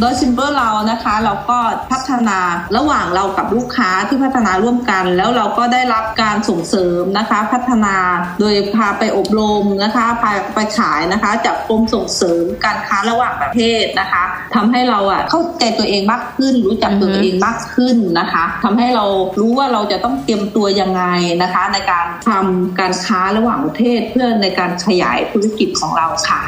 โดยซิมเบอร์เรานะคะ เราก็พัฒนาระหว่างเรากับลูกค้าที่พัฒนาร่วมกัน แล้วเราก็ได้รับการส่งเสริมนะคะ พัฒนาโดยพาไปอบรมนะคะพาไปขายนะคะจากกรมส่งเสริมการค้าระหว่างประเทศนะคะทำให้เราอะเข้าใจตัวเองมากขึ้น รู้จักตัวเองมากขึ้นนะคะทำให้เรารู้ว่าเราจะต้องเตรียมตัวยังไงนะคะ ในการทำการค้าระหว่างประเทศเพื่อในการขยายธุรกิจของเราค่ะ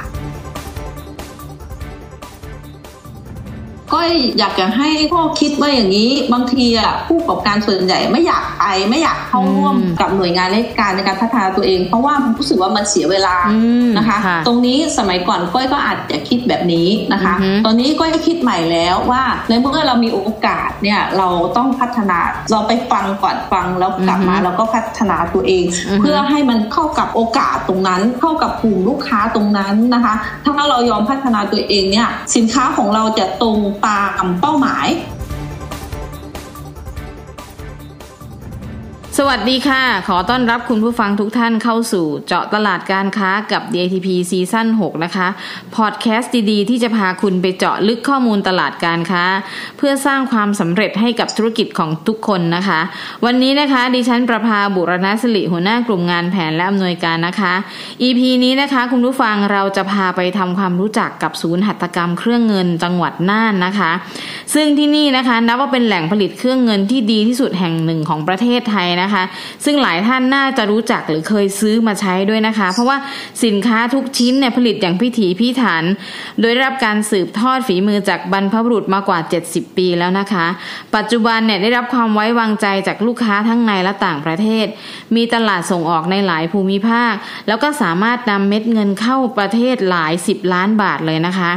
ก็อยากจะให้พ่อคิดว่าอย่างนี้ บางทีอะผู้ประกอบการส่วนใหญ่ไม่อยากไปไม่อยากเข้าร่วมกับหน่วยงานราชการในการพัฒนาตัวเอง เพราะว่ารู้สึกว่ามันเสียเวลานะคะ ตรงนี้สมัยก่อนก้อยก็อาจจะคิดแบบนี้นะคะ ตอนนี้ก้อยคิดใหม่แล้วว่าในเมื่อเรามีโอกาสเนี่ยเราต้องพัฒนาเราไปฟังก่อนฟังแล้วกลับมาเราก็พัฒนาตัวเอง เพื่อให้มันเข้ากับโอกาสตรงนั้น เข้ากับกลุ่มลูกค้าตรงนั้นนะคะ ถ้าเรายอมพัฒนาตัวเองเนี่ยสินค้าของเราจะตรงตามเป้าหมาย สวัสดีค่ะ ขอต้อนรับคุณผู้ฟังทุกท่านเข้าสู่เจาะตลาดการค้ากับ DATP ซีซั่น6นะคะ พอดแคสต์ดีๆ ที่จะพาคุณไปเจาะลึกข้อมูลตลาดการค้า เพื่อสร้างความสำเร็จให้กับธุรกิจของทุกคนนะคะ วันนี้นะคะดิฉันประภาบุรณสิริหัวหน้ากลุ่มงานแผนและอำนวยการนะคะ EP นี้นะคะคุณผู้ฟังเราจะพาไปทำความรู้จักกับศูนย์หัตถกรรมเครื่องเงินจังหวัดน่านนะคะ ซึ่งที่นี่นะคะนับว่าเป็นแหล่งผลิตเครื่องเงินที่ดีที่สุดแห่งหนึ่งของประเทศไทยนะคะซึ่งหลายท่านน่าจะรู้จักหรือเคยซื้อมาใช้ด้วยนะคะ เพราะว่าสินค้าทุกชิ้นเนี่ยผลิตอย่างพิถีพิถัน โดยได้รับการสืบทอดฝีมือจากบรรพบุรุษมากว่า 70 ปีแล้วนะคะ ปัจจุบันเนี่ยได้รับความไว้วางใจจากลูกค้าทั้งในและต่างประเทศ มีตลาดส่งออกในหลายภูมิภาค แล้วก็สามารถนำเม็ดเงินเข้าประเทศหลายสิบล้านบาทเลยนะคะ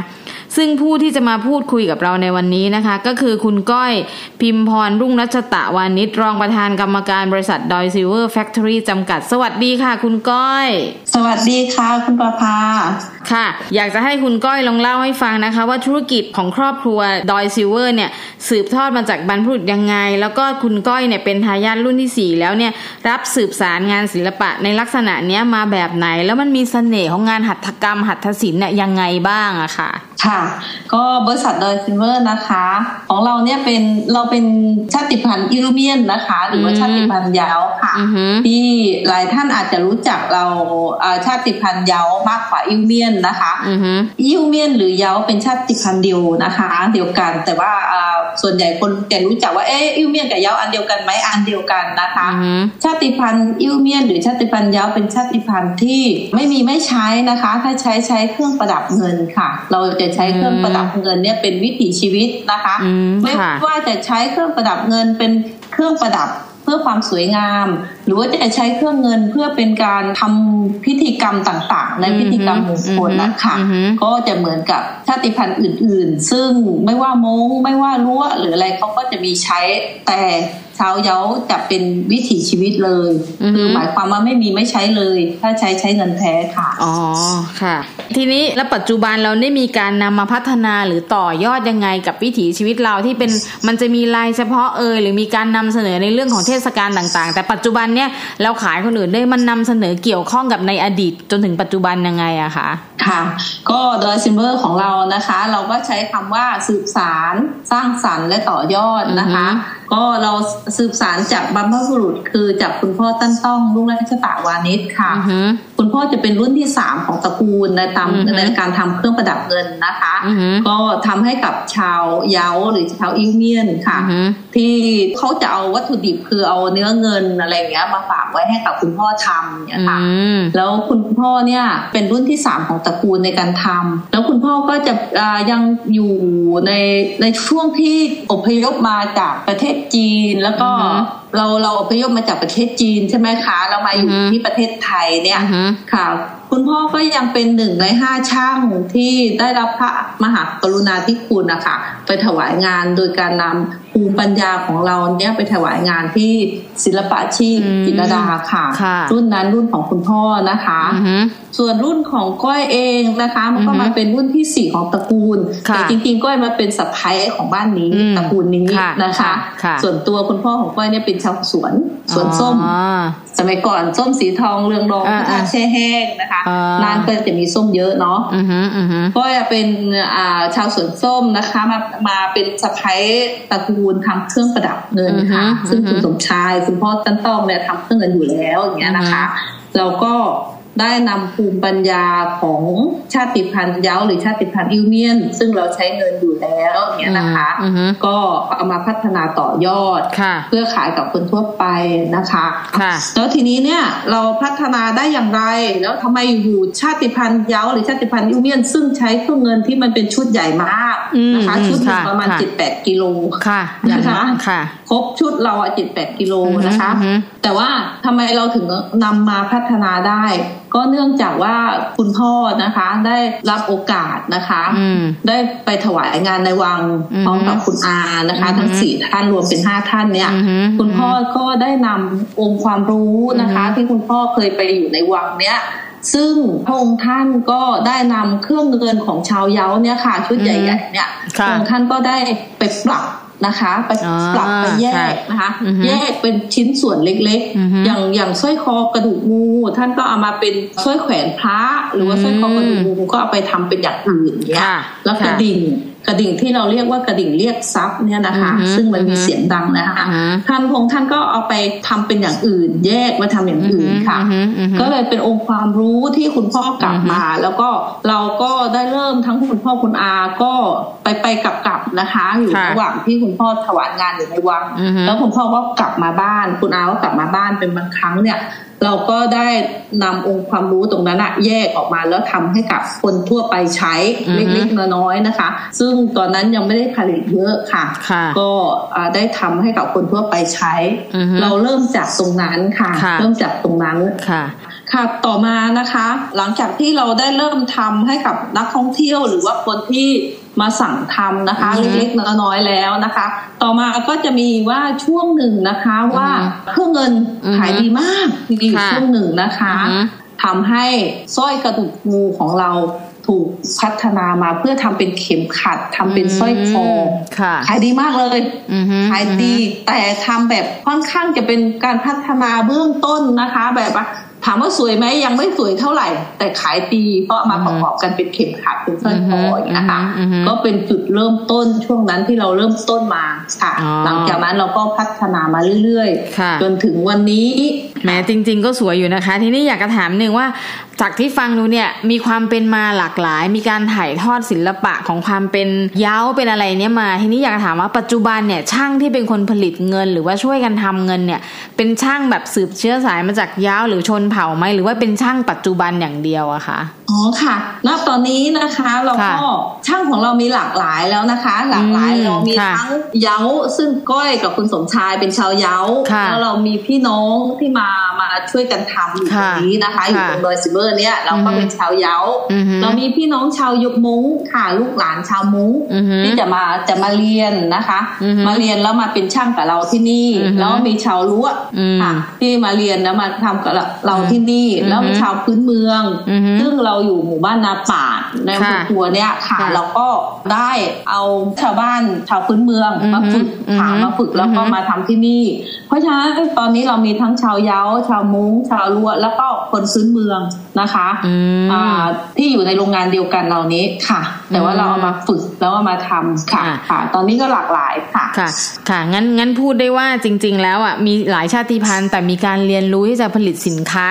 ซึ่งผู้ที่จะมาพูดคุยกับเราในวันนี้นะคะ ก็คือคุณก้อยพิมพรรุ่งรัชตะวานิชรองประธานกรรมการบริริษัทดอยซิลเวอร์แฟคทอรี่จำกัด สวัสดีค่ะ คุณก้อย สวัสดีค่ะ คุณประภา ค่ะ อยากจะให้คุณก้อยลองเล่าให้ฟังนะคะ ว่าธุรกิจของครอบครัวดอยซิลเวอร์เนี่ยสืบทอดมาจากบรรพบุรุษยังไง แล้วก็คุณก้อยเนี่ยเป็นทายาทรุ่นที่ 4 แล้วเนี่ยรับสืบสานงานศิลปะในลักษณะเนี้ยมาแบบไหน แล้วมันมีเสน่ห์ของงานหัตถกรรม หัตถศิลป์เนี่ยยังไงบ้างอะค่ะ ค่ะ ก็บริษัทดอยซิลเวอร์นะคะ ของเราเนี่ยเป็นเราเป็นชาติพันธุ์อิ้วเมี่ยนนะคะ หรือว่าชาติพันธุ์เย้าค่ะที่หลายท่านอาจจะรู้จักเราชาติพันธุ์เย้ามากกว่าอิ้วเมี่ยนนะคะอิ้วเมี่ยนหรือเย้าเป็นชาติพันธุ์เดียวนะคะ เดียวกัน แต่ว่าส่วนใหญ่คนจะรู้จักว่าเอ๊ะอิ้วเมี่ยนกับเย้าอันเดียวกันไหมอันเดียวกันนะคะ ชาติพันธุ์อิ้วเมี่ยนหรือชาติพันธุ์เย้าเป็นชาติพันธุ์ที่ไม่มีไม่ใช้นะคะ ถ้าใช้ใช้เครื่องประดับเงินค่ะ เราจะใช้เครื่องประดับเงินเนี่ยเป็นวิถีชีวิตนะคะไม่ว่าจะใช้เครื่องประดับเงินเป็นเครื่องประดับเพื่อความสวยงามหรือว่าจะใช้เครื่องเงินเพื่อเป็นการทำพิธีกรรมต่างๆ ในพิธีกรรมมงคลนะคะก็จะเหมือนกับชาติพันธุ์อื่น ๆ ซึ่งไม่ว่ามงไม่ว่ารั้วหรืออะไรเขาก็จะมีใช้แต่ชาวเย้าจะเป็นวิถีชีวิตเลยคือหมายความว่าไม่มีไม่ใช้เลย ถ้าใช้ใช้เงินแท้ค่ะอ๋อค่ะ ทีนี้แล้วปัจจุบันเราได้มีการนำมาพัฒนาหรือต่อยอดยังไงกับวิถีชีวิตเราที่เป็นมันจะมีลายเฉพาะเอยหรือมีการนำเสนอในเรื่องของเทศกาลต่าง ๆ แต่ปัจจุบันเนี่ยเราขายคนอื่นได้มันนำเสนอเกี่ยวข้องกับในอดีตจนถึงปัจจุบันยังไงอะคะค่ะ ก็โดยซิมเบอร์ของเรานะคะ เราก็ใช้คำว่าสืบสารสร้างสรรค์และต่อยอดนะคะ ก็เราสืบสารจากบรรพบุรุษคือจากคุณพ่อตั้นต้องลุงราชตะวานิชค่ะ คุณพ่อจะเป็นรุ่นที่สามของตระกูลในตามในการทำเครื่องประดับเงินนะคะ ก็ทำให้กับชาวเยาหรือชาวอิวเมียนค่ะ ที่เขาจะเอาวัตถุดิบคือเอาเนื้อเงินอะไรเงี้ยมาฝากไว้ให้กับคุณพ่อทำเนี่ยค่ะแล้วคุณพ่อเนี่ยเป็นรุ่นที่สามของตระกูลในการทำแล้วคุณพ่อก็จะยังอยู่ในในช่วงที่อพยพมาจากประเทศจีนแล้วก็เราเราอพยพมาจากประเทศจีนใช่ไหมคะ เรามาอยู่ที่ประเทศไทยเนี่ยค่ะ คุณพ่อก็ยังเป็นหนึ่งในห้าช่างที่ได้รับพระมหากรุณาธิคุณนะคะไปถวายงานโดยการนำ ภูมิปัญญาของเราเนี่ยไปถวายงานที่ศิลปะชีพจิตรดาค่ะ รุ่นนั้นรุ่นของคุณพ่อนะคะ ส่วนรุ่นของก้อยเองนะคะ มันก็มาเป็นรุ่นที่สี่ของตระกูลแต่จริงๆก้อยมาเป็นสะพ้ายของบ้านนี้ตระกูลนี้นะคะ ส่วนตัวคุณพ่อของก้อยเนี่ยเป็นชาวสวนสวนส้มสมัยก่อนส้มสีทองเรืองรองอาแช่แห้งนะคะร้านก็จะมีส้มเยอะเนาะก็จะเป็นชาวสวนส้มนะคะ มามาเป็นสะพ้ายตระกูลทำเครื่องประดับเงินค่ะ ซึ่งคุณสมชาย คุณพ่อตั้นต้องเนี่ยทำเครื่องเงินอยู่แล้วอย่างเงี้ยนะคะ เราก็ ได้นำภูมิปัญญาของชาติพันธุ์เย้าหรือชาติพันธุ์อิวเมียน ซึ่งเราใช้เงินอยู่แล้วเนี่ยนะคะ ก็เอามาพัฒนาต่อยอด เพื่อขายกับคนทั่วไปนะคะแล้วทีนี้เนี่ยเราพัฒนาได้อย่างไร แล้วทำไมอยู่ชาติพันธุ์เย้าหรือชาติพันธุ์อิวเมียน ซึ่งใช้เครื่องเงินที่มันเป็นชุดใหญ่มากนะคะชุดประมาณเจ็ดแปดกิโลนะคะครบชุดเราอะเจ็ดแปดกิโลนะคะ แต่ว่าทำไมเราถึงนำมาพัฒนาได้ ก็เนื่องจากว่าคุณพ่อนะคะได้รับโอกาสนะคะได้ไปถวายงานในวังพร้อมกับคุณอานะคะ ทั้งสี่ท่านรวมเป็นห้าท่านเนี่ย คุณพ่อก็ได้นำองค์ความรู้นะคะ ที่คุณพ่อเคยไปอยู่ในวังเนี้ยซึ่งพระองค์ท่านก็ได้นำเครื่องเงินของชาวเย้าเนี่ยค่ะชุดใหญ่ๆเนี่ยพระองค์ท่านก็ได้ไปปรับ นะคะไปปรับไปแยกนะคะ แยกเป็นชิ้นส่วนเล็กๆ อย่างอย่างสร้อยคอกระดูกงูท่านก็เอามาเป็นสร้อยแขวนพระ หรือว่าสร้อยคอกระดูกงูก็เอาไปทำเป็นอย่างอื่นเนี้ยแล้วกระดิ่ง กระดิ่งที่เราเรียกว่ากระดิ่งเรียกทรัพย์เนี่ยนะคะ ซึ่งมันมีเสียงดังนะคะท่านพงท่านก็เอาไปทำเป็นอย่างอื่น แยกมาทำอย่างอื่นค่ะ ก็เลยเป็นองค์ความรู้ที่คุณพ่อกลับมา แล้วก็เราก็ได้เริ่มทั้งคุณพ่อคุณอาก็ไปไปกลับกลับนะคะ อยู่ระหว่างที่คุณพ่อถวายงานอยู่ในวังแล้วคุณพ่อก็กลับมาบ้าน คุณอาก็กลับมาบ้านเป็นบางครั้งเนี่ย เราก็ได้นำองค์ความรู้ตรงนั้นแยกออกมาแล้วทำให้กับคนทั่วไปใช้เล็กๆน้อยๆนะคะ ซึ่งตอนนั้นยังไม่ได้ผลิตเยอะค่ะ ก็ได้ทำให้กับคนทั่วไปใช้ เราเริ่มจากตรงนั้นค่ะ เริ่มจากตรงนั้นค่ะค่ะต่อมานะคะ หลังจากที่เราได้เริ่มทำให้กับนักท่องเที่ยวหรือว่าคนที่ มาสั่งทำนะคะ เล็กๆน้อยๆแล้วนะคะ ต่อมาก็จะมีว่าช่วงหนึ่งนะคะว่าเครื่องเงินขายดีมากมีช่วงหนึ่งนะคะทำให้สร้อยกระดูกงูของเราถูกพัฒนามาเพื่อทำเป็นเข็มขัดทำเป็นสร้อยคอขายดีมากเลยขายดีแต่ทำแบบค่อนข้างจะเป็นการพัฒนาเบื้องต้นนะคะ แบบว่า ถามว่าสวยไหมยังไม่สวยเท่าไหร่ แต่ขายดีเพราะมาประกอบกันเป็นเข็มขัดเป็นสร้อยคอนะคะก็เป็นจุดเริ่มต้นช่วงนั้นที่เราเริ่มต้นมาค่ะ หลังจากนั้นเราก็พัฒนามาเรื่อยๆ จนถึงวันนี้ แม้จริง ๆ ก็สวยอยู่นะคะ ทีนี้อยากจะถามหนึ่งว่า จากที่ฟังดูเนี่ยมีความเป็นมาหลากหลาย มีการถ่ายทอดศิลปะของความเป็นเย้าเป็นอะไรเนี่ยมา ทีนี้อยากถามว่าปัจจุบันเนี่ยช่างที่เป็นคนผลิตเงิน หรือว่าช่วยกันทำเงินเนี่ย เป็นช่างแบบสืบเชื้อสายมาจากเย้าหรือชนเผ่าไหมหรือว่าเป็นช่างปัจจุบันอย่างเดียวอะคะ อ๋อค่ะณตอนนี้นะคะเราก็ช่างของเรามีหลากหลายแล้วนะคะ หลากหลายเรามีทั้งเย้าซึ่งก้อยกับคุณสมชายเป็นชาวเย้าแล้วเรามีพี่น้องที่มามาช่วยกันทำอยู่ตรงนี้นะคะอยู่ตรงดอยซิเบอร์เนี่ยเราก็เป็นชาวเย้าเรามีพี่น้องชาวยุกมุ้งค่ะลูกหลานชาวมุ้งที่จะมาจะมาเรียนนะคะ มาเรียนแล้วมาเป็นช่างกับเราที่นี่ แล้วมีชาวรั้วค่ะที่มาเรียนแล้วมาทำกับเราที่นี่แล้วมีชาวพื้นเมือง ซึ่งเราอยู่หมู่บ้านนาป่าในหมู่ตัวเนี้ยค่ะเราก็ได้เอาชาวบ้านชาวพื้นเมืองมาฝึกค่ะมาฝึกแล้วก็มาทำที่นี่ เพราะฉะนั้นตอนนี้เรามีทั้งชาวเย้าชาวมุ้งชาวลัวแล้วก็คนพื้นเมือง นะคะที่อยู่ในโรงงานเดียวกันเหล่านี้ค่ะ แต่ว่าเราเอามาฝึกแล้วเอามาทำค่ะค่ะ ตอนนี้ก็หลากหลายค่ะค่ะ ค่ะ งั้นงั้นพูดได้ว่าจริง ๆ แล้วอะมีหลายชาติพันธุ์ แต่มีการเรียนรู้ที่จะผลิตสินค้า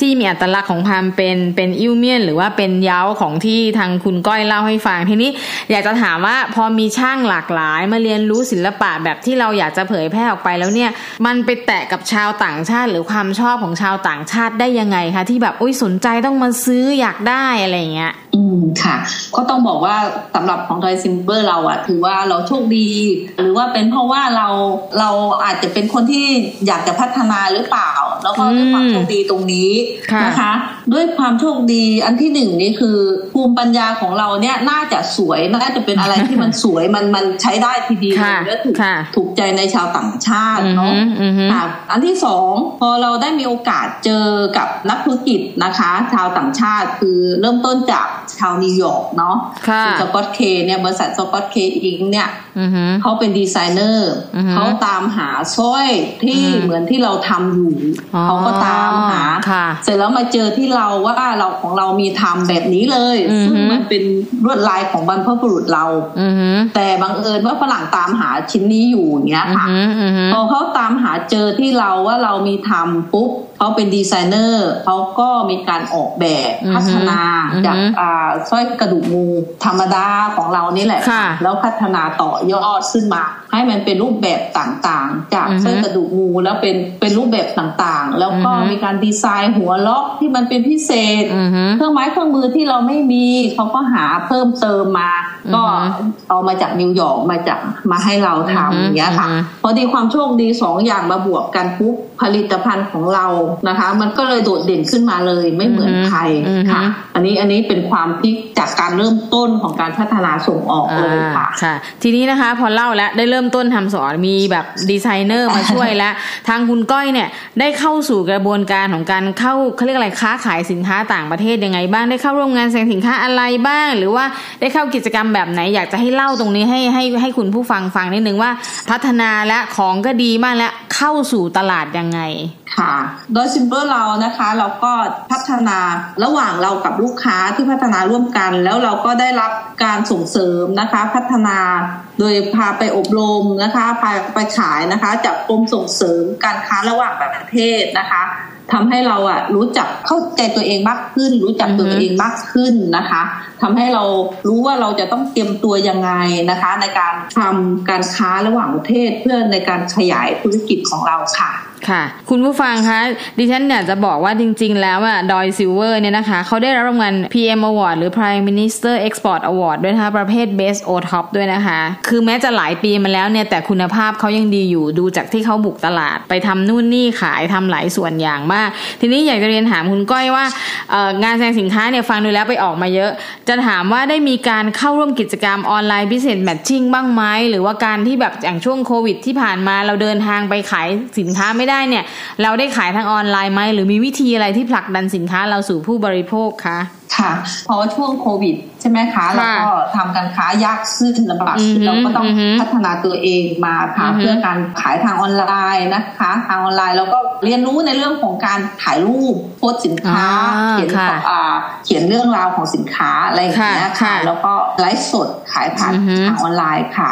ที่มีอัตลักษณ์ของความเป็นเป็นอิวเมียน หรือว่าเป็นเย้าของที่ทางคุณก้อยเล่าให้ฟังทีนี้อยากจะถามว่าพอมีช่างหลากหลายมาเรียนรู้ศิลปะแบบที่เราอยากจะเผยแพร่ออกไปแล้วเนี่ย มันไปแตะกับชาวต่างชาติ หรือความชอบของชาวต่างชาติได้ยังไงคะที่แบบอุ้ยสนใจต้องมาซื้ออยากได้อะไรเงี้ย อืมค่ะ ก็ต้องบอกว่าสำหรับของดอยซิมเบอร์เราอะถือว่าเราโชคดี หรือว่าเป็นเพราะว่าเราเราอาจจะเป็นคนที่อยากจะพัฒนาหรือเปล่า แล้วก็ด้วยความโชคดีตรงนี้นะคะด้วยความโชคดีอันที่หนึ่งนี่คือภูมิปัญญาของเราเนี่ยน่าจะสวยน่าจะเป็นอะไรที่มันสวยมันมันใช้ได้ทีเดียวและถูกถูกใจในชาวต่างชาติเนาะค่ะอันที่สองพอเราได้มีโอกาสเจอกับนักธุรกิจนะคะ ชาวต่างชาติคือเริ่มต้นจากชาวนิวยอร์กเนาะ Scott Kay เนี่ยบริษัท Scott Kay Inc. เนี่ยเขาเป็นดีไซเนอร์เขาตามหาสร้อยที่เหมือนที่เราทำอยู่เขาก็ตามหา เสร็จแล้วมาเจอที่เราว่าเราของเรามีทำแบบนี้เลยซึ่งมันเป็นลวดลายของบรรพบุรุษเราแต่บังเอิญว่าฝรั่งตามหาชิ้นนี้อยู่เนี้ยค่ะพอเขาตามหาเจอที่เราว่าเรามีทำปุ๊บเขาเป็นดีไซเนอร์เขาก็มีการออกแบบพัฒนาจากสร้อยกระดูกงูธรรมดาของเรานี่แหละ แล้วพัฒนาต่อยอดขึ้นมา ให้มันเป็นรูปแบบต่างๆ จากสร้อยกระดูกงูแล้วเป็นเป็นรูปแบบต่างๆ แล้วก็มีการดีไซน์หัวล็อกที่มันเป็นพิเศษ เครื่องไม้เครื่องมือที่เราไม่มีเขาก็หาเพิ่มเติมมา ก็เอามาจากนิวยอร์กมาจากมาให้เราทำอย่างเงี้ยค่ะพอดีความโชคดีสองอย่างมาบวกกันปุ๊บผลิตภัณฑ์ของเรานะคะ มันก็เลยโดดเด่นขึ้นมาเลยไม่เหมือนใครค่ะ อันนี้อันนี้เป็นความพลิกจากการเริ่มต้นของการพัฒนาส่งออกเลยค่ะค่ะ ทีนี้นะคะพอเล่าแล้วได้เริ่มต้นทำสอนมีแบบดีไซเนอร์มาช่วยแล้ว ทางคุณก้อยเนี่ยได้เข้าสู่กระบวนการของการเข้าเขาเรียกอะไรค้าขายสินค้าต่างประเทศยังไงบ้างได้เข้าร่วมงานแสดงสินค้าอะไรบ้าง หรือว่าได้เข้ากิจกรรมแบบไหนอยากจะให้เล่าตรงนี้ให้ให้ให้คุณผู้ฟังฟังนิดนึงว่า พัฒนาและของก็ดีมากแล้วเข้าสู่ตลาดยังไงค่ะ โดยซิมเปอร์เรานะคะ เราก็พัฒนาระหว่างเรากับลูกค้าที่พัฒนาร่วมกัน แล้วเราก็ได้รับการส่งเสริมนะคะ พัฒนาโดยพาไปอบรมนะคะพาไปขายนะคะ จากกรมส่งเสริมการค้าระหว่างประเทศนะคะทำให้เราอะรู้จักเข้าใจตัวเองมากขึ้น รู้จักตัวเองมากขึ้นนะคะทำให้เรารู้ว่าเราจะต้องเตรียมตัวยังไงนะคะ ในการทำการค้าระหว่างประเทศเพื่อในการขยายธุรกิจของเราค่ะ ค่ะ คุณผู้ฟังคะดิฉันอยากจะบอกว่าจริง ๆ แล้วอะดอยซิลเวอร์เนี่ยนะคะเขาได้รับรางวัล PM Award หรือ Prime Minister Export Award ด้วยนะคะ ประเภท Best O Top ด้วยนะคะ คือแม้จะหลายปีมาแล้วเนี่ยแต่คุณภาพเขายังดีอยู่ดูจากที่เขาบุกตลาด ไปทำนู่นนี่ขายทำหลายส่วนอย่างมาก ทีนี้อยากจะเรียนถามคุณก้อยว่างานแสดงสินค้าเนี่ยฟังดูแล้วไปออกมาเยอะ จะถามว่าได้มีการเข้าร่วมกิจกรรมออนไลน์พิเศษแมทชิ่งบ้างไหมหรือว่าการที่แบบอย่างช่วงโควิด ที่ผ่านมาเราเดินทางไปขายสินค้าไม่ได้เนี่ยเราได้ขายทางออนไลน์ไหมหรือมีวิธีอะไรที่ผลักดันสินค้าเราสู่ผู้บริโภคคะค่ะเพราะว่าช่วงโควิดใช่ไหมคะเราก็ทำการค้ายากขึ้นลำบากขึ้นเราก็ต้องพัฒนาตัวเองมาค่ะเพื่อการขายทางออนไลน์นะคะ ทางออนไลน์เราก็เรียนรู้ในเรื่องของการถ่ายรูปโพสสินค้า เขียนเขียนเรื่องราวของสินค้าอะไรอย่างเงี้ยค่ะ แล้วก็ไลฟ์สดขายผ่านทางออนไลน์ค่ะ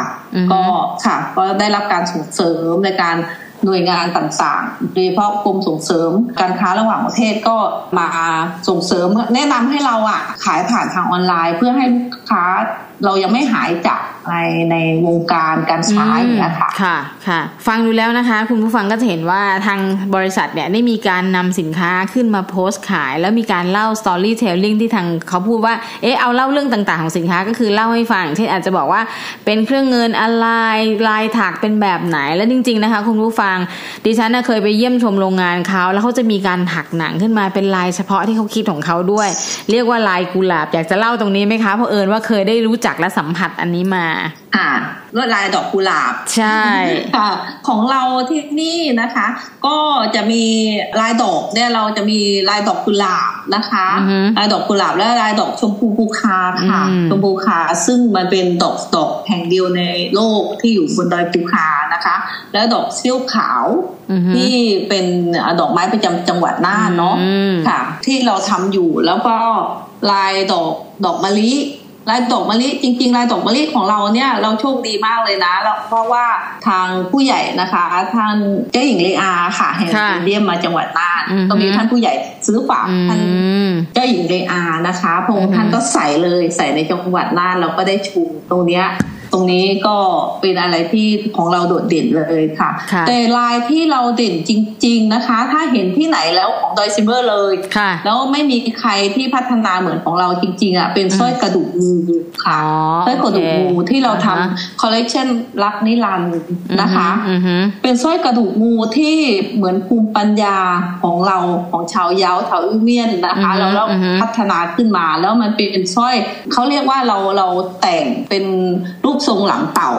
ก็ค่ะก็ได้รับการส่งเสริมในการ หน่วยงานต่างๆ โดยเฉพาะกรมส่งเสริมการค้าระหว่างประเทศก็มาส่งเสริมแนะนำให้เราอะขายผ่านทางออนไลน์ เพื่อให้ลูกค้า เรายังไม่หายจากในในวงการการใช้นะคะค่ะค่ะ ฟังดูแล้วนะคะ คุณผู้ฟังก็จะเห็นว่าทางบริษัทเนี่ยได้มีการนำสินค้าขึ้นมาโพสต์ขาย แล้วมีการเล่า storytelling ที่ทางเขาพูดว่า เออเอาเล่าเรื่องต่างๆของสินค้าก็คือเล่าให้ฟังเช่นอาจจะบอกว่าเป็นเครื่องเงินอะไรลายถักเป็นแบบไหนแล้วจริง ๆนะคะ คุณผู้ฟังดิฉันเคยไปเยี่ยมชมโรงงานเขาแล้วเขาจะมีการถักหนังขึ้นมาเป็นลายเฉพาะที่เขาคิดของเขาด้วย เรียกว่าลายกุหลาบอยากจะเล่าตรงนี้ไหมคะเพราะเอิญว่าเคยได้รู้จักและสัมผัสอันนี้มา อ่าลวดลายดอกกุหลาบ ใช่ค่ะของเราที่นี่นะคะ ก็จะมีลายดอกเนี่ยเราจะมีลายดอกกุหลาบนะคะลายดอกกุหลาบและลายดอกชมพูภูคาค่ะชมพูคาซึ่งมันเป็นดอกดอกแห่งเดียวในโลกที่อยู่บนดอยภูคานะคะ แล้วดอกเสี้ยวขาวที่เป็นดอกไม้ประจำจังหวัดน่านเนาะค่ะ ที่เราทำอยู่แล้วก็ลายดอกดอกมะลิ ลายดอกมะลิจริง ๆ ลายดอกมะลิของเราเนี่ยเราโชคดีมากเลยนะเพราะว่าทางผู้ใหญ่นะคะท่านเจ้าหญิงเลอาค่ะแห่งเดียมมาจังหวัดน่านก็มีท่านผู้ใหญ่ซื้อฝากท่านเจ้าหญิงเลอานะคะพงท่านก็ใส่เลยใส่ในจังหวัดน่านเราก็ได้ชูตรงเนี้ย ตรงนี้ก็เป็นอะไรที่ของเราโดดเด่นเลยค่ะ แต่ลายที่เราเด่นจริง ๆนะคะ ถ้าเห็นที่ไหนแล้วของดอยซิลเวอร์เลยแล้วไม่มีใครที่พัฒนาเหมือนของเราจริง ๆอะเป็นสร้อยกระดูกงูค่ะสร้อยกระดูกงูที่เราทำคอลเลกชันรักนิรันดร์นะคะ เป็นสร้อยกระดูกงูที่เหมือนภูมิปัญญาของเราของชาวเย้าชาวอิ้วเมี่ยนนะคะแล้วเราพัฒนาขึ้นมาแล้วมันเป็นสร้อยเขาเรียกว่าเราเราแต่งเป็นรูปทรงหลังเต่า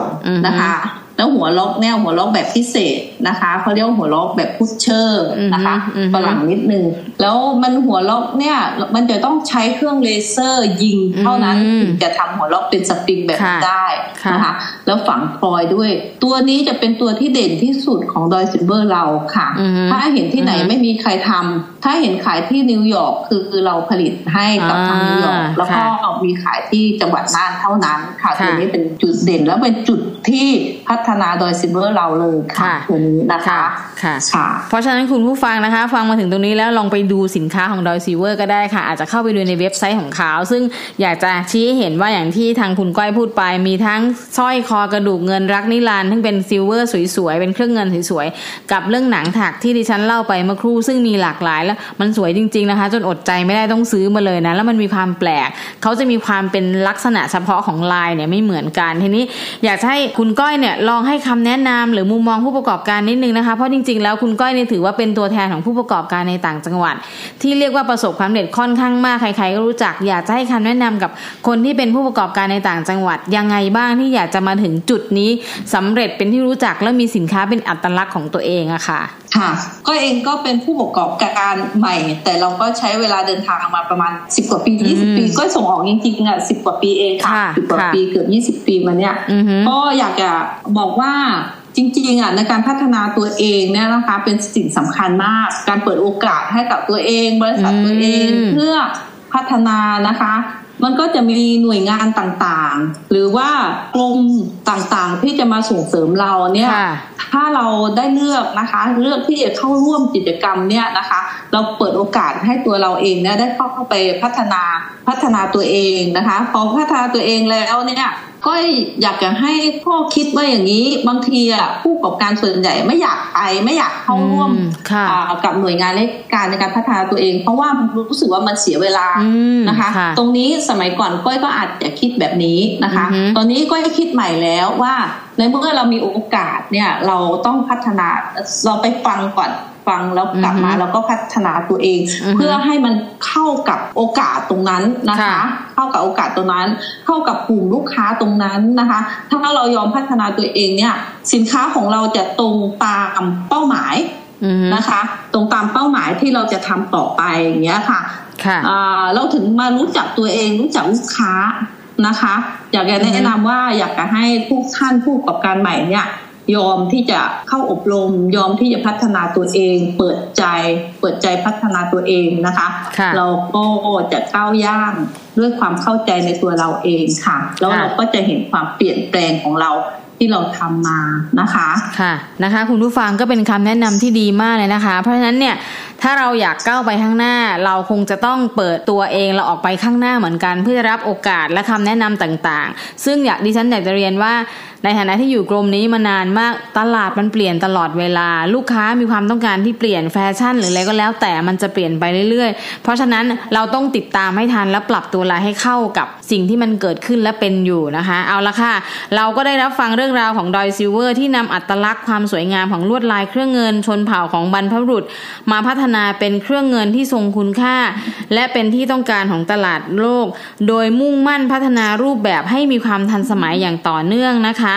นะคะ แล้วหัวล็อกเนี่ยหัวล็อกแบบพิเศษนะคะเขาเรียกหัวล็อกแบบ pusher นะคะฝรั่งนิดนึง แล้วมันหัวล็อกเนี่ย มันจะต้องใช้เครื่องเลเซอร์ยิง เท่านั้นจะทำหัวล็อกเป็นสปริงแบบได้นะคะ แล้วฝังพลอยด้วย ตัวนี้จะเป็นตัวที่เด่นที่สุดของดอยซิลเวอร์เราค่ะ ถ้าเห็นที่ไหนไม่มีใครทำถ้าเห็นขายที่นิวยอร์กคือเราผลิตให้กับทางนิวยอร์กแล้วก็มีขายที่จังหวัดน่านเท่านั้นค่ะ ตัวนี้เป็นจุดเด่นแล้วเป็นจุดที่พัฒนาดอยซิลเวอร์เราเลยค่ะตัวนี้นะคะค่ะ เพราะฉะนั้นคุณผู้ฟังนะคะ ฟังมาถึงตรงนี้แล้วลองไปดูสินค้าของดอยซิลเวอร์ก็ได้ค่ะ อาจจะเข้าไปดูในเว็บไซต์ของเขาซึ่งอยากจะชี้ให้เห็นว่าอย่างที่ทางคุณก้อยพูดไปมีทั้งสร้อยคออกระดูกเงินรักนิรันด์ทั้งเป็น silver สวยๆ เป็นเครื่องเงินสวยๆ กับเรื่องหนังถักที่ดิฉันเล่าไปเมื่อครู่ซึ่งมีหลากหลายแล้วมันสวยจริงๆนะคะ จนอดใจไม่ได้ต้องซื้อมาเลยนะ แล้วมันมีความแปลก เขาจะมีความเป็นลักษณะเฉพาะของลายเนี่ยไม่เหมือนกัน ทีนี้อยากให้คุณก้อยเนี่ยลองให้คำแนะนำหรือมุมมองผู้ประกอบการนิดนึงนะคะ เพราะจริงๆ แล้วคุณก้อยเนี่ยถือว่าเป็นตัวแทนของผู้ประกอบการในต่างจังหวัด ที่เรียกว่าประสบความสำเร็จค่อนข้างมากใครๆก็รู้จัก อยากจะให้คำแนะนำกับคนที่เป็นผู้ประกอบการในต่างจังหวัดยังไงบ้างที่อยากจะมาถึงจุดนี้สำเร็จเป็นที่รู้จักและมีสินค้าเป็นอัตลักษณ์ของตัวเองอะค่ะ ค่ะ ก็เองก็เป็นผู้ประกอบการใหม่ แต่เราก็ใช้เวลาเดินทางมาประมาณสิบกว่าปียี่สิบปี ก็ส่งออกจริงๆอะสิบกว่าปีเองค่ะสิบกว่าปีเกือบยี่สิบปีมาเนี้ยก็อยากจะบอกว่าจริงๆอะในการพัฒนาตัวเองเนี่ยนะคะเป็นสิ่งสำคัญมาก การเปิดโอกาสให้กับตัวเอง บริษัทตัวเองเพื่อพัฒนานะคะ มันก็จะมีหน่วยงานต่างๆ หรือว่ากรมต่างๆ ที่จะมาส่งเสริมเราเนี่ย ถ้าเราได้เลือกนะคะ เลือกที่จะเข้าร่วมกิจกรรมเนี่ยนะคะ เราเปิดโอกาสให้ตัวเราเองเนี่ยได้เข้าเข้าไปพัฒนาพัฒนาตัวเองนะคะ พอพัฒนาตัวเองแล้วเนี่ย ก็อยากจะให้พ่อคิดว่าอย่างนี้ บางทีอะผู้ประกอบการส่วนใหญ่ไม่อยากไปไม่อยากเข้าร่วมกับหน่วยงานในการในการพัฒนาตัวเอง เพราะว่ารู้สึกว่ามันเสียเวลานะคะ ตรงนี้สมัยก่อนก้อยก็อาจจะคิดแบบนี้นะคะ ตอนนี้ก้อยคิดใหม่แล้วว่าในเมื่อเรามีโอกาสเนี่ยเราต้องพัฒนาเราไปฟังก่อน ฟังแล้วกลับมาแล้วก็พัฒนาตัวเอง เพื่อให้มันเข้ากับโอกาสตรงนั้นนะคะ เข้ากับโอกาสตรงนั้น เข้ากับกลุ่มลูกค้าตรงนั้นนะคะ ถ้าเรายอมพัฒนาตัวเองเนี่ย สินค้าของเราจะตรงตามเป้าหมายนะคะ ตรงตามเป้าหมายที่เราจะทำต่อไปอย่างเงี้ยค่ะเราถึงมารู้จักตัวเองรู้จักลูกค้านะคะ อยากจะแนะนำว่าอยากจะให้ผู้ท่านผู้ประกอบการใหม่เนี่ย ยอมที่จะเข้าอบรม ยอมที่จะพัฒนาตัวเอง เปิดใจ เปิดใจพัฒนาตัวเองนะคะเราก็จะก้าวย่างด้วยความเข้าใจในตัวเราเองค่ะ แล้วเราก็จะเห็นความเปลี่ยนแปลงของเราที่เราทำมานะคะ ค่ะนะคะ คุณผู้ฟังก็เป็นคำแนะนำที่ดีมากเลยนะคะ เพราะฉะนั้นเนี่ยถ้าเราอยากก้าวไปข้างหน้า เราคงจะต้องเปิดตัวเองเราออกไปข้างหน้าเหมือนกัน เพื่อรับโอกาสและคำแนะนำต่างๆ ซึ่งอยากดิฉันอยากจะเรียนว่าในฐานะที่อยู่กรมนี้มานานมากตลาดมันเปลี่ยนตลอดเวลา ลูกค้ามีความต้องการที่เปลี่ยนแฟชั่น หรืออะไรก็แล้วแต่มันจะเปลี่ยนไปเรื่อยๆ เพราะฉะนั้นเราต้องติดตามให้ทันและปรับตัวลาให้เข้ากับสิ่งที่มันเกิดขึ้นและเป็นอยู่นะคะ เอาละค่ะ เราก็ได้รับฟังเรื่องราวของดอยซิลเวอร์ที่นำอัตลักษณ์ความสวยงามของลวดลายเครื่องเงินชนเผ่าของบรรพบุรุษ มาพัฒนาเป็นเครื่องเงินที่ทรงคุณค่า และเป็นที่ต้องการของตลาดโลก โดยมุ่งมั่นพัฒนารูปแบบให้มีความทันสมัยอย่างต่อเนื่องนะคะ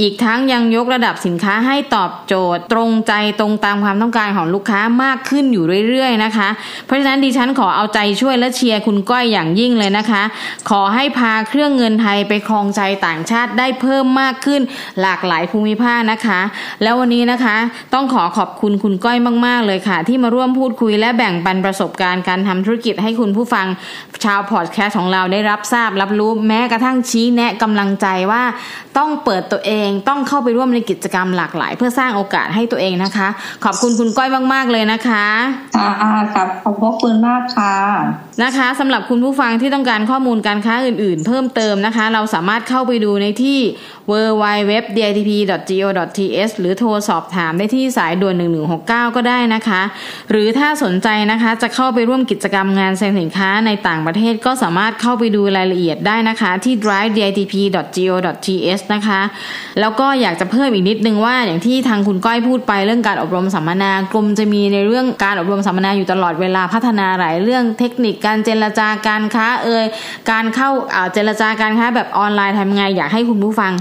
อีกทั้งยังยกระดับสินค้าให้ตอบโจทย์ ตรงใจตรงตามความต้องการของลูกค้ามากขึ้นอยู่เรื่อยๆนะคะ เพราะฉะนั้นดิฉันขอเอาใจช่วยและเชียร์คุณก้อยอย่างยิ่งเลยนะคะ ขอให้พาเครื่องเงินไทยไปครองใจต่างชาติได้เพิ่มมากขึ้นหลากหลายภูมิภาคนะคะ แล้ววันนี้นะคะ ต้องขอขอบคุณคุณก้อยมาก ๆ เลยค่ะ ที่มาร่วมพูดคุยและแบ่งปันประสบการณ์การทำธุรกิจให้คุณผู้ฟังชาวพอดแคสต์ของเราได้รับทราบรับรู้แม้กระทั่งชี้แนะกำลังใจว่า ต้องเปิดตัวเองต้องเข้าไปร่วมในกิจกรรมหลากหลาย เพื่อสร้างโอกาสให้ตัวเองนะคะ ขอบคุณคุณก้อยมาก ๆ เลยนะคะค่ะขอบขอบคุณมากค่ะ นะคะสำหรับคุณผู้ฟังที่ต้องการข้อมูลการค้าอื่นๆ เพิ่มเติมนะคะ เราสามารถเข้าไปดูในที่ w w w d i t p g o t h หรือโทรสอบถามได้ที่สายด่วน 1169 ก็ได้นะคะ หรือถ้าสนใจนะคะจะเข้าไปร่วมกิจกรรมงานแสดงสินค้าในต่างประเทศก็สามารถเข้าไปดูรายละเอียดได้นะคะ ที่ drive ditp go th นะคะ แล้วก็อยากจะเพิ่มอีกนิดนึงว่าอย่างที่ทางคุณก้อยพูดไปเรื่องการอบรมสัมมนากรมจะมีในเรื่องการอบรมสัมมนาอยู่ตลอดเวลาพัฒนาหลายเรื่องเทคนิคการเจรจาการค้าเอ่ยการเข้าเจรจาการค้าแบบออนไลน์ทำไงอยากให้คุณผู้ฟัง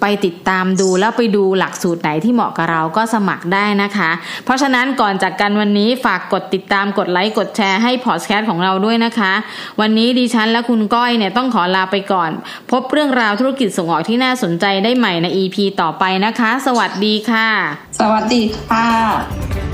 ไปติดตามดูแล้วไปดูหลักสูตรไหนที่เหมาะกับเราก็สมัครได้นะคะ เพราะฉะนั้นก่อนจากกันวันนี้ฝากกดติดตามกดไลค์กดแชร์ให้พอดแคสต์ของเราด้วยนะคะ วันนี้ดิฉันและคุณก้อยเนี่ยต้องขอลาไปก่อน พบเรื่องราวธุรกิจส่งออกที่น่าสนใจได้ใหม่ใน EP ต่อไปนะคะ สวัสดีค่ะ สวัสดีค่ะ